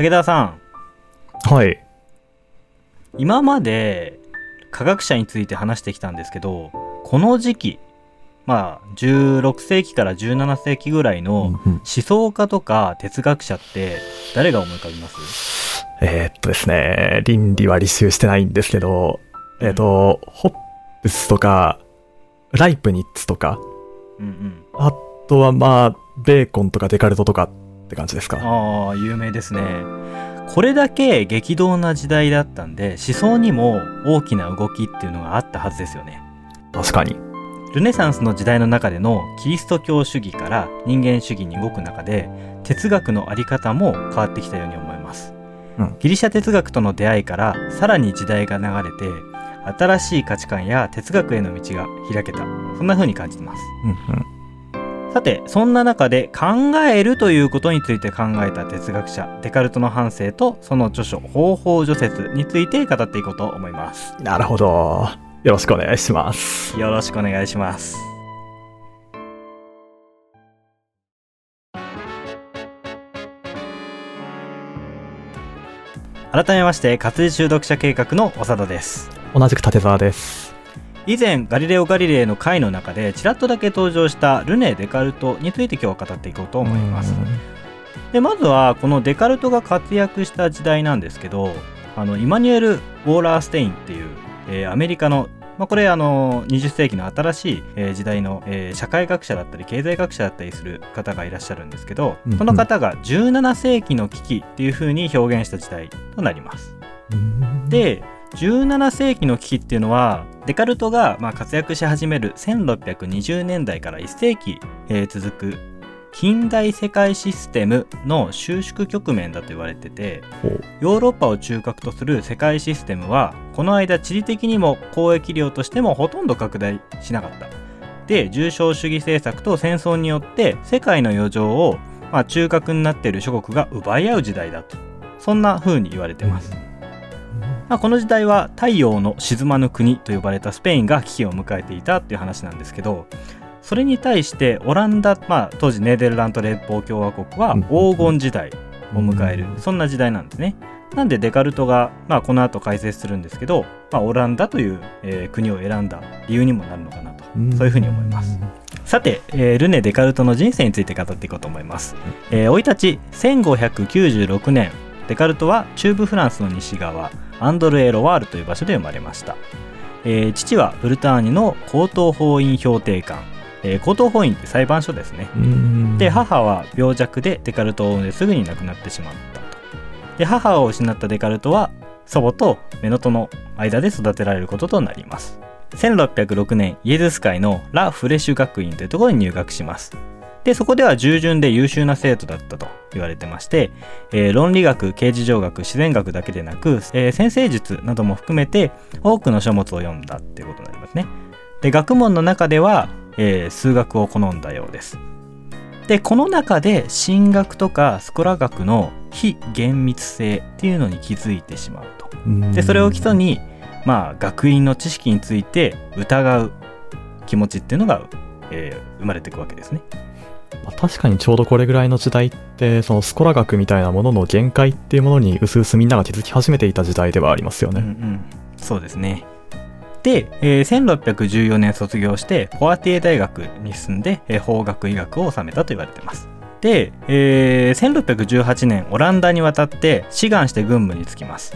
武田さん。はい。今まで科学者について話してきたんですけどこの時期まあ16世紀から17世紀ぐらいの思想家とか哲学者って誰が思い浮かびます？えー、っとですね倫理は履修してないんですけどえー、っと、ホップスとかライプニッツとか、うんうん、あとはまあベーコンとかデカルトとかって感じですか？ああ有名ですね。これだけ激動な時代だったんで思想にも大きな動きっていうのがあったはずですよね。確かに。ルネサンスの時代の中でのキリスト教主義から人間主義に動く中で哲学のあり方も変わってきたように思います、うん。ギリシャ哲学との出会いからさらに時代が流れて新しい価値観や哲学への道が開けた。そんな風に感じてます。うんうんさてそんな中で考えるということについて考えた哲学者デカルトの反省とその著書「方法除説」について語っていこうと思います。なるほど。よろしくお願いします。よろしくお願いします。改めまして活字中読者計画の長田です。同じく立沢です以前ガリレオ・ガリレイの回の中でちらっとだけ登場したルネ・デカルトについて今日は語っていこうと思います。でまずはこのデカルトが活躍した時代なんですけどあのイマニュエル・ウォーラーステインっていう、えーアメリカの、まあ、これあの20世紀の新しい、えー時代の、えー社会学者だったり経済学者だったりする方がいらっしゃるんですけど、うん。うんその方が17世紀の危機っていう風に表現した時代となります。うん。で17世紀の危機っていうのはデカルトがまあ活躍し始める1620年代から1世紀、えー続く近代世界システムの収縮局面だと言われててヨーロッパを中核とする世界システムはこの間地理的にも交易量としてもほとんど拡大しなかった。で重商主義政策と戦争によって世界の余剰を、まあ、中核になっている諸国が奪い合う時代だとそんな風に言われてます。まあ、この時代は太陽の沈まぬ国と呼ばれたスペインが危機を迎えていたっていう話なんですけどそれに対してオランダ、まあ、当時ネーデルラント連邦共和国はうん。黄金時代を迎える。そんな時代なんですね。なんでデカルトが、まあ、この後解説するんですけど、まあ、オランダという、えー国を選んだ理由にもなるのかなと。そういうふうに思います。さて、えールネ・デカルトの人生について語っていこうと思います。えー生い立ち1596年デカルトは中部フランスの西側アンドルエ・ロワールという場所で生まれました、えー父はブルターニュの高等法院評定官、えー高等法院って裁判所ですね。うん。で母は病弱でデカルトを産んですぐに亡くなってしまったと。で母を失ったデカルトは祖母とメノトの間で育てられることとなります。1606年イエズス会のラ・フレッシュ学院というところに入学しますでそこでは従順で優秀な生徒だったと言われてまして、えー論理学形事上学自然学だけでなく、えー先生術なども含めて多くの書物を読んだっていうことになりますね。で学問の中では、えー数学を好んだようです。でこの中で神学とかスコラ学の非厳密性っていうのに気づいてしまうと。でそれを基礎にまあ学院の知識について疑う気持ちっていうのが、えー生まれていくわけですねまあ確かにちょうどこれぐらいの時代ってそのスコラ学みたいなものの限界っていうものにうすうすみんなが気づき始めていた時代ではありますようんうね。ん。そうですね。で、えー1614年卒業してポアティエ大学に進んで、えー法学医学を収めたと言われています。で、えー1618年オランダに渡って志願して軍務に就きます。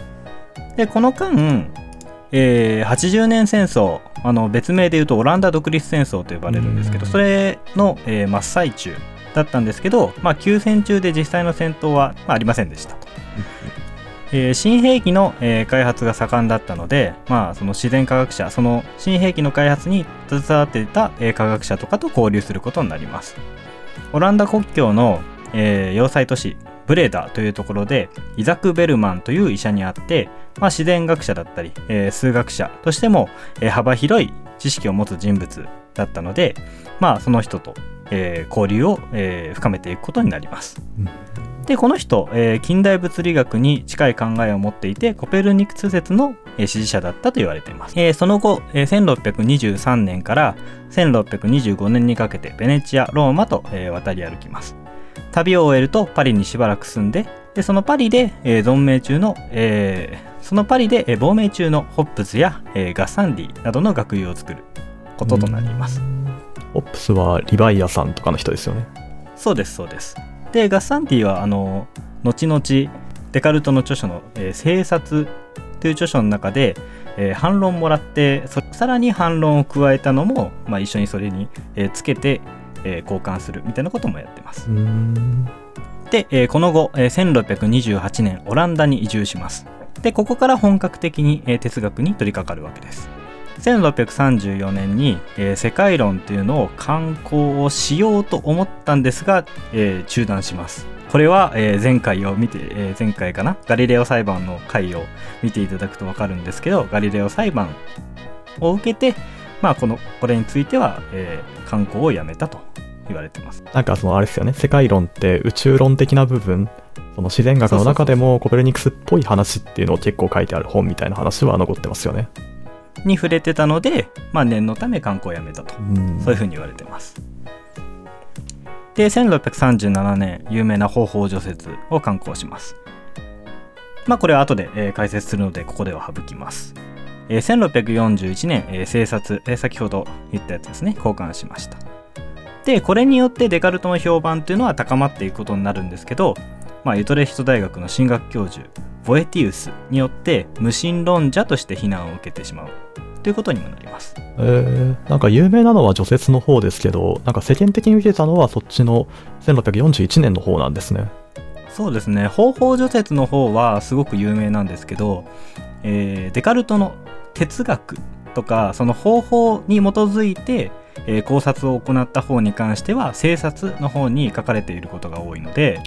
でこの間、えー80年戦争あの別名で言うとオランダ独立戦争と呼ばれるんですけどうん。それの、えー真っ最中だったんですけど、まあ、休戦中で実際の戦闘は、まあ、ありませんでしたと。えー新兵器の、えー開発が盛んだったので、まあ、その自然科学者その新兵器の開発に携わっていた、えー科学者とかと交流することになります。オランダ国境の、えー要塞都市ブレーダというところでイザク・ベルマンという医者に会って、まあ、自然学者だったり、えー数学者としても、えー幅広い知識を持つ人物だったので、まあ、その人と、えー交流を、えー深めていくことになります。でこの人、えー近代物理学に近い考えを持っていてコペルニクス説の、えー支持者だったと言われています、えーその後、えー1623年から1625年にかけてベネチアローマと、えー渡り歩きます旅を終えるとパリにしばらく住んででそのパリで、えー存命中の、えーそのパリで、えー亡命中のホップスや、えーガッサンディなどの学友を作ることとなります。オップスはリヴァイアさんとかの人ですよね。そうですそうです。でガッサンディはあの後々デカルトの著書の「えー生殺」という著書の中で、えー反論もらってそさらに反論を加えたのも、まあ、一緒にそれに、えーつけて、えー交換するみたいなこともやってます。で、えーこの後、えー1628年オランダに移住します。でここから本格的に、えー哲学に取り掛かるわけです。1634年に、えー世界論というのを刊行をしようと思ったんですが、えー中断します。これは、えー前回を見て、えー前回かな？ガリレオ裁判の回を見ていただくと分かるんですけどガリレオ裁判を受けてまあこのこれについては、えー刊行をやめたと言われてます。なんかそのあれですよね、世界論って宇宙論的な部分、その自然学の中でもコペルニクスっぽい話っていうのを結構書いてある本みたいな話は残ってますよね。に触れてたので、まあ、念のため観光をやめたと。うん。そういうふうに言われてます。で1637年有名な方法除雪を刊行します。まあこれは後で、えー解説するのでここでは省きます、えー1641年、えー生殺、えー先ほど言ったやつですね交換しました。でこれによってデカルトの評判というのは高まっていくことになるんですけど、まあ、ユトレヒト大学の神学教授ボエティウスによって無神論者として非難を受けてしまう。ということにもなります。えー、なんか有名なのは除雪の方ですけど、なんか世間的に受けたのはそっちの1641年の方なんですね。そうですね。方法除雪の方はすごく有名なんですけど、えーデカルトの哲学とかその方法に基づいて、えー考察を行った方に関しては生殺の方に書かれていることが多いので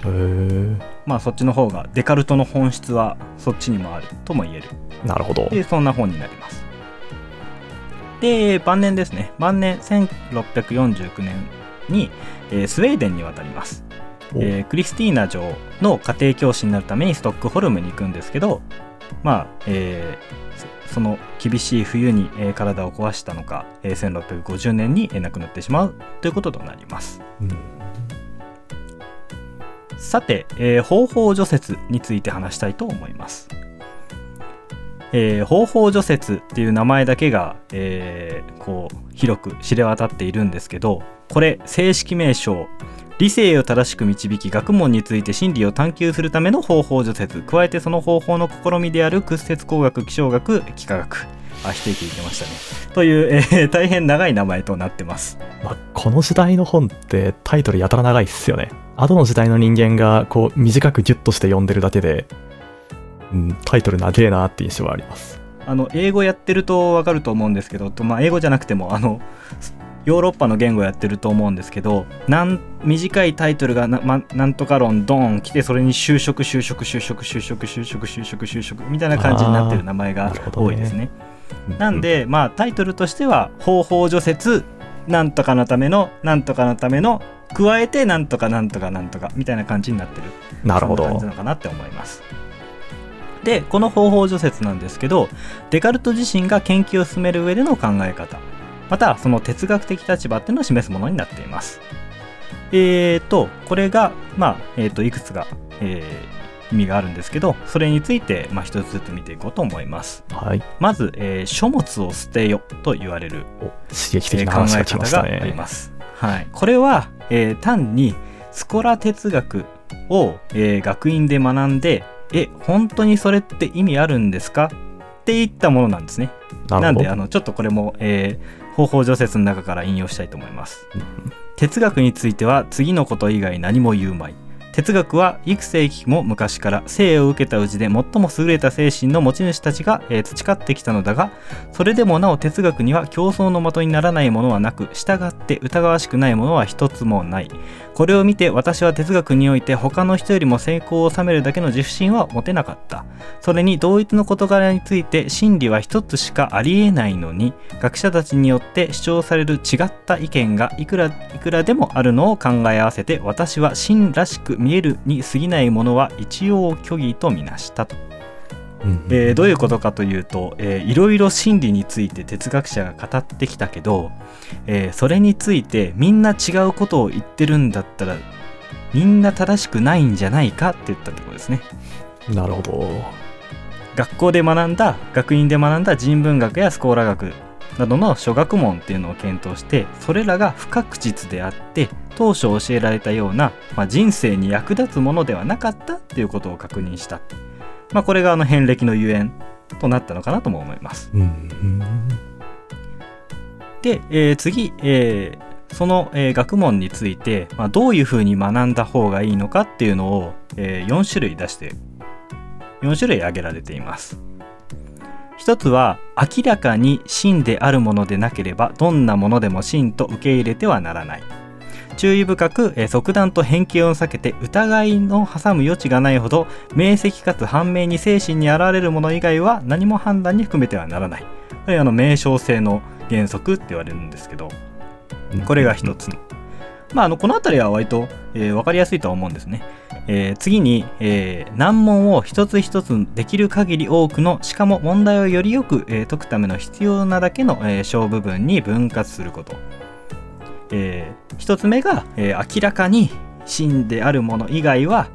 まあそっちの方がデカルトの本質はそっちにもあるとも言える。なるほど。でそんな本になります。で晩年ですね。晩年1649年に、えースウェーデンに渡ります。お。えークリスティーナ女王の家庭教師になるためにストックホルムに行くんですけどまあ、えーその厳しい冬に、え体を壊したのか、え1650年に、亡くなってしまうということとなりますうんさて、えー方法除雪について話したいと思います。えー方法除雪っていう名前だけが、えーこう広く知れ渡っているんですけどこれ正式名称理性を正しく導き学問について真理を探求するための方法除雪加えてその方法の試みである屈折工学気象学幾何学あ否定形言ってましたねという、えー大変長い名前となってますまあ、この時代の本ってタイトルやたら長いっすよね。後の時代の人間がこう短くギュッとして読んでるだけで、うん、タイトル長えなって印象はあります。あの英語やってると分かると思うんですけど、とまあ、英語じゃなくてもあのヨーロッパの言語やってると思うんですけどなん短いタイトルがな,、ま、なんとか論ドーン来てそれに就職就職就職就職就職就職就職みたいな感じになってる名前あが多いですね。なんで、まあタイトルとしては「方法除雪なんとかのためのなんとかのための加えてなんとかなんとかなんとか」みたいな感じになってるなるほど感じな。のかなって思います。でこの方法除雪なんですけどデカルト自身が研究を進める上での考え方またその哲学的立場っていうのを示すものになっています。えーとこれがまあ、えー、といくつか、えー意味があるんですけどそれについて、まあ、一つずつ見ていこうと思います。はい。まず、えー書物を捨てよと言われるお刺激的なえー考え方がありね。ます。はい、これは、えー単にスコラ哲学を、えー学院で学んでえ本当にそれって意味あるんですか？っていったものなんですね。なんであのちょっとこれも、えー方法除雪の中から引用したいと思います。哲学については次のこと以外何も言うまい。哲学は幾世紀も昔から生を受けたうちで最も優れた精神の持ち主たちが、えー培ってきたのだがそれでもなお哲学には競争の的にならないものはなく従って疑わしくないものは一つもない。これを見て私は哲学において他の人よりも成功を収めるだけの自負心は持てなかった。それに同一の事柄について真理は一つしかありえないのに学者たちによって主張される違った意見がいくらいくらでもあるのを考え合わせて私は真らしく見えるに過ぎないものは一応虚偽とみなしたと。うんえーどういうことかというと、えーいろいろ真理について哲学者が語ってきたけど、えーそれについてみんな違うことを言ってるんだったらみんな正しくないんじゃないかって言ったってことですね。なるほど。学校で学んだ学院で学んだ人文学やスコーラ学などの諸学問っていうのを検討してそれらが不確実であって当初教えられたような、まあ、人生に役立つものではなかったっていうことを確認した、まあ、これがあの遍歴のゆえんとなったのかなとも思います。うん。で、えー次、えーその、えー学問について、まあ、どういうふうに学んだ方がいいのかっていうのを、え4種類出して4種類挙げられています一つは明らかに真であるものでなければどんなものでも真と受け入れてはならない。注意深く、えー即断と偏見を避けて疑いの挟む余地がないほど明晰かつ判明に精神に現れるもの以外は何も判断に含めてはならない。これあの名称性の原則って言われるんですけどこれが一つ。まあ、あのこの辺りは割と、えー分かりやすいとは思うんですね。えー次に、えー難問を一つ一つできる限り多くのしかも問題をよりよく、えー解くための必要なだけの、えー小部分に分割すること。えー一つ目が、えー明らかに真であるもの以外は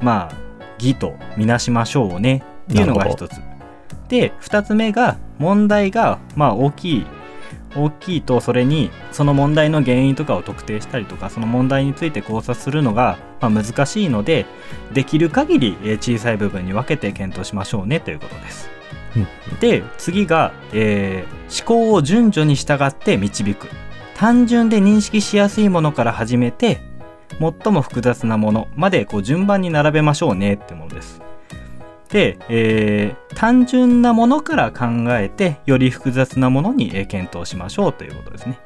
まあ義とみなしましょうねっていうのが一つ。で二つ目が問題がまあ大きい大きいとそれにその問題の原因とかを特定したりとかその問題について考察するのが、まあ、難しいのでできる限りえー小さい部分に分けて検討しましょうねということです。うんで次が、えー思考を順序に従って導く単純で認識しやすいものから始めて最も複雑なものまでこう順番に並べましょうねってものです。で、えー単純なものから考えてより複雑なものにえー検討しましょうということですね。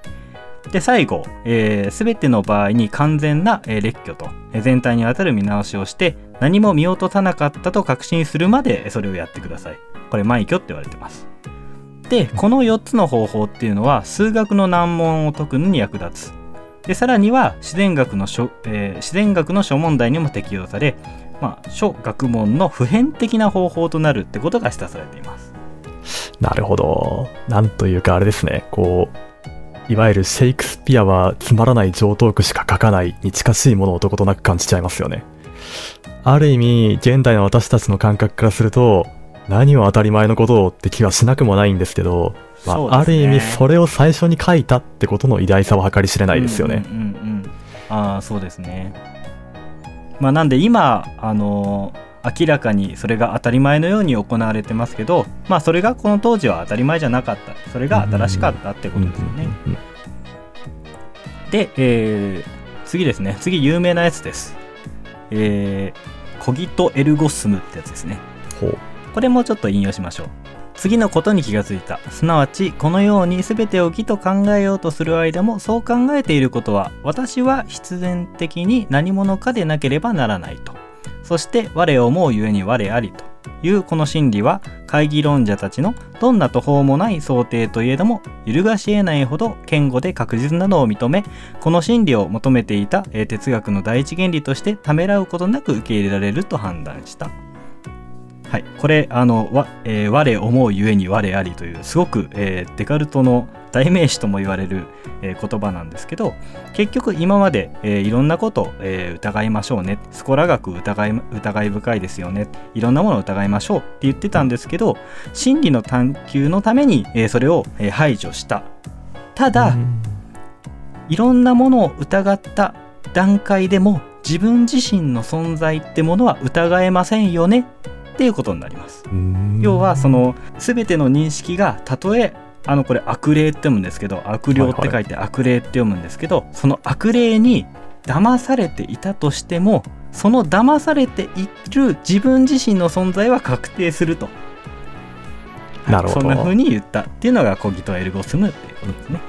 で最後、えー、全ての場合に完全な、えー列挙と、えー全体にわたる見直しをして何も見落とさなかったと確信するまでえーそれをやってください。これ枚挙って言われてます。でこの4つの方法っていうのは数学の難問を解くのに役立つ。でさらには自然学の諸、えー自然学の諸問題にも適用され、まあ、諸学問の普遍的な方法となるってことが示唆されています。なるほど。なんというかあれですね。こう、いわゆるシェイクスピアはつまらない上等句しか書かないに近しいものをどことなく感じちゃいますよね。ある意味、現代の私たちの感覚からすると、何を当たり前のことをって気はしなくもないんですけど、まあ、ある意味それを最初に書いたってことの偉大さは計り知れないですよね。うんうんうんうんああそうですね。まあなんで今あのー明らかにそれが当たり前のように行われてますけどまあそれがこの当時は当たり前じゃなかったそれが新しかったってことですよね。で、えー次ですね次有名なやつです。えーコギトエルゴスムってやつですね。ほう。これもちょっと引用しましょう。次のことに気がついた。すなわち、このように全てを義と考えようとする間も、そう考えていることは、私は必然的に何者かでなければならないと。そして、我を思うゆえに我ありというこの真理は、会議論者たちのどんな途方もない想定といえども、揺るがし得ないほど堅固で確実なのを認め、この真理を求めていた哲学の第一原理としてためらうことなく受け入れられると判断した。はい、これあのわ、えー我思うゆえに我ありというすごく、えーデカルトの代名詞とも言われる、えー言葉なんですけど結局今まで、えーいろんなことを、えー疑いましょうね。スコラ学疑い疑い深いですよね。いろんなものを疑いましょう。って言ってたんですけど真理の探求のために、えーそれを、えー排除した。ただ、うん。いろんなものを疑った段階でも自分自身の存在ってものは疑えませんよねっていうことになります。うん要はその全ての認識がたとえあのこれ悪霊って読むんですけど悪霊って書いて悪霊って読むんですけど、その悪霊に騙されていたとしてもその騙されている自分自身の存在は確定すると。なるほどそんな風に言ったっていうのがコギトエルゴスムっていうことですね。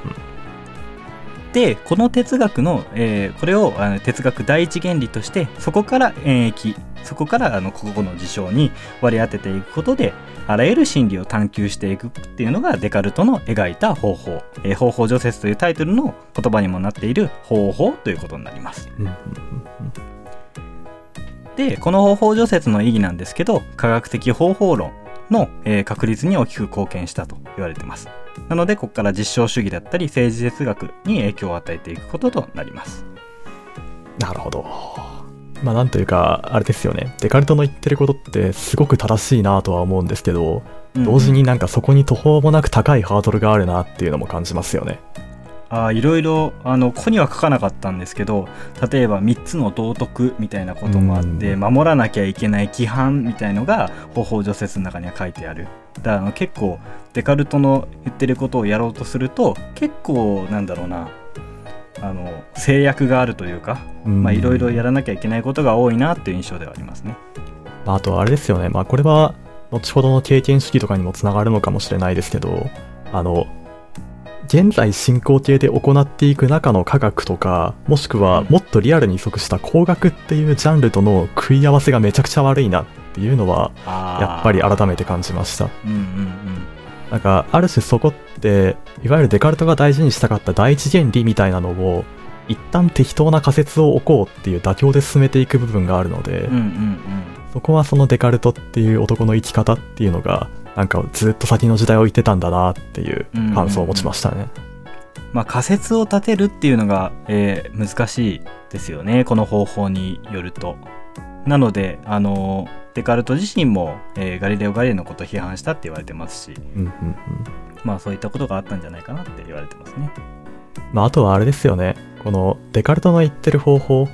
でこの哲学の、えーこれをあの哲学第一原理としてそこから演疫そこからあの個々の事象に割り当てていくことであらゆる真理を探求していくっていうのがデカルトの描いた方法「えー方法除説」というタイトルの言葉にもなっている方法ということになります。でこの方法除説の意義なんですけど科学的方法論の、えー確立に大きく貢献したと言われてますなのでここから実証主義だったり政治哲学に影響を与えていくこととなりますなるほど。まあなんというか、あれですよね。デカルトの言ってることってすごく正しいなとは思うんですけど、同時になんかそこに途方もなく高いハードルがあるなっていうのも感じますよね。あいろいろあのここには書かなかったんですけど例えば3つの道徳みたいなこともあって守らなきゃいけない規範みたいのが方法除雪の中には書いてある。だから結構デカルトの言ってることをやろうとすると結構なんだろうなあの制約があるというかいろいろやらなきゃいけないことが多いなっていう印象ではありますね。あとあれですよね、まあ、これは後ほどの経験主義とかにもつながるのかもしれないですけどあの現在進行形で行っていく中の科学とかもしくはもっとリアルに即した工学っていうジャンルとの食い合わせがめちゃくちゃ悪いなっていうのはやっぱり改めて感じました。うんうんうん。なんかある種そこっていわゆるデカルトが大事にしたかった第一原理みたいなのを一旦適当な仮説を置こうっていう妥協で進めていく部分があるので、うんうんうん、そこはそのデカルトっていう男の生き方っていうのがなんかずっと先の時代を言ってたんだなっていう感想を持ちましたね。うんうんうん、まあ、仮説を立てるっていうのが、えー、難しいですよねこの方法によると。なのであのデカルト自身も、えー、ガリレオ・ガリレイのことを批判したって言われてますし、うんうんうん、まあそういったことがあったんじゃないかなって言われてますね。まあ、あとはあれですよねこのデカルトの言ってる方法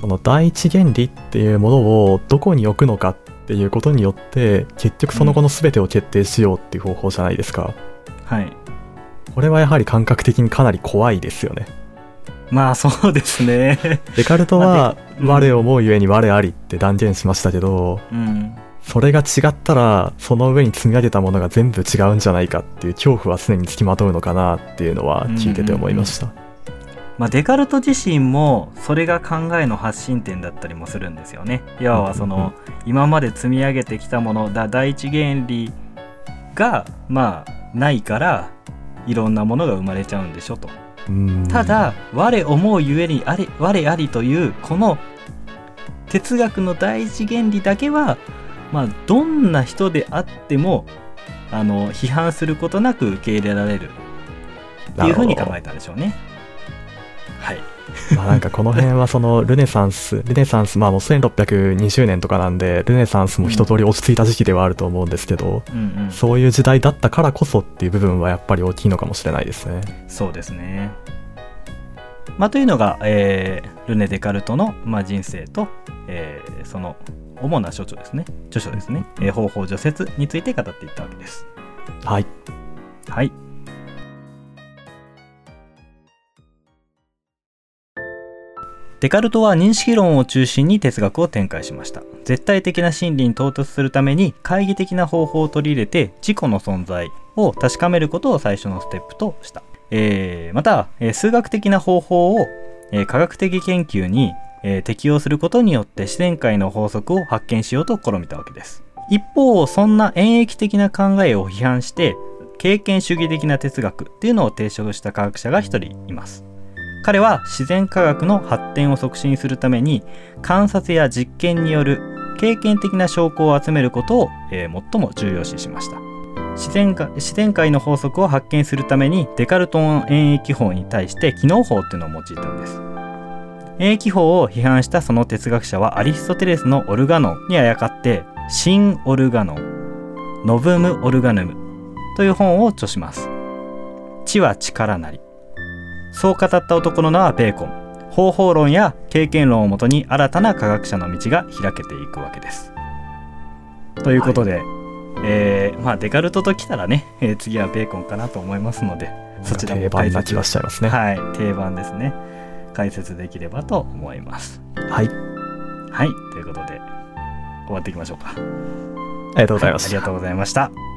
この第一原理っていうものをどこに置くのかっていうことによって結局その後の全てを決定しようっていう方法じゃないですか、うん、はい。これはやはり感覚的にかなり怖いですよね。まあそうですね。デカルトは我を思うゆえに我ありって断言しましたけど、うん、それが違ったらその上に積み上げたものが全部違うんじゃないかっていう恐怖は常につきまとうのかなっていうのは聞いてて思いました、うんうんうんまあ、デカルト自身もそれが考えの発信点だったりもするんですよね。いわばその今まで積み上げてきたものだ第一原理がまあないからいろんなものが生まれちゃうんでしょと。ただ我思うゆえにあれ我ありというこの哲学の第一原理だけは、まあ、どんな人であってもあの批判することなく受け入れられるっていうふうに考えたんでしょうね。はい。まあなんかこの辺はそのルネサンスルネサンスまあもう1620年とかなんでルネサンスも一通り落ち着いた時期ではあると思うんですけど、うんうん、そういう時代だったからこそっていう部分はやっぱり大きいのかもしれないですね。そうですね。まあ、というのが、えー、ルネ・デカルトの、まあ、人生と、えー、その主な著書ですね。著書ですね、えー、方法除雪について語っていったわけです。はい。はいデカルトは認識論を中心に哲学を展開しました。絶対的な真理に到達するために懐疑的な方法を取り入れて自己の存在を確かめることを最初のステップとした、えー、また、え、数学的な方法を、え、科学的研究に、え適用することによって自然界の法則を発見しようと試みたわけです。一方そんな演疫的な考えを批判して経験主義的な哲学っていうのを提唱した科学者が一人います。彼は自然科学の発展を促進するために観察や実験による経験的な証拠を集めることを、えー、最も重要視しました。自然自然界の法則を発見するためにデカルトン演疫法に対して機能法っていうのを用いたんです。演疫法を批判したその哲学者はアリストテレスのオルガノンにあやかって新オルガノンノブム・オルガヌムという本を著します。知は力なりそう語った男の名はベーコン方法論や経験論をもとに新たな科学者の道が開けていくわけです。ということで、はい、えー、まあ、デカルトときたらね、えー、次はベーコンかなと思いますのでそちらも解説しちゃいますね。はい、定番ですね。解説できればと思います。はい。はい、ということで終わっていきましょうか。ありがとうございました。はい、ありがとうございました。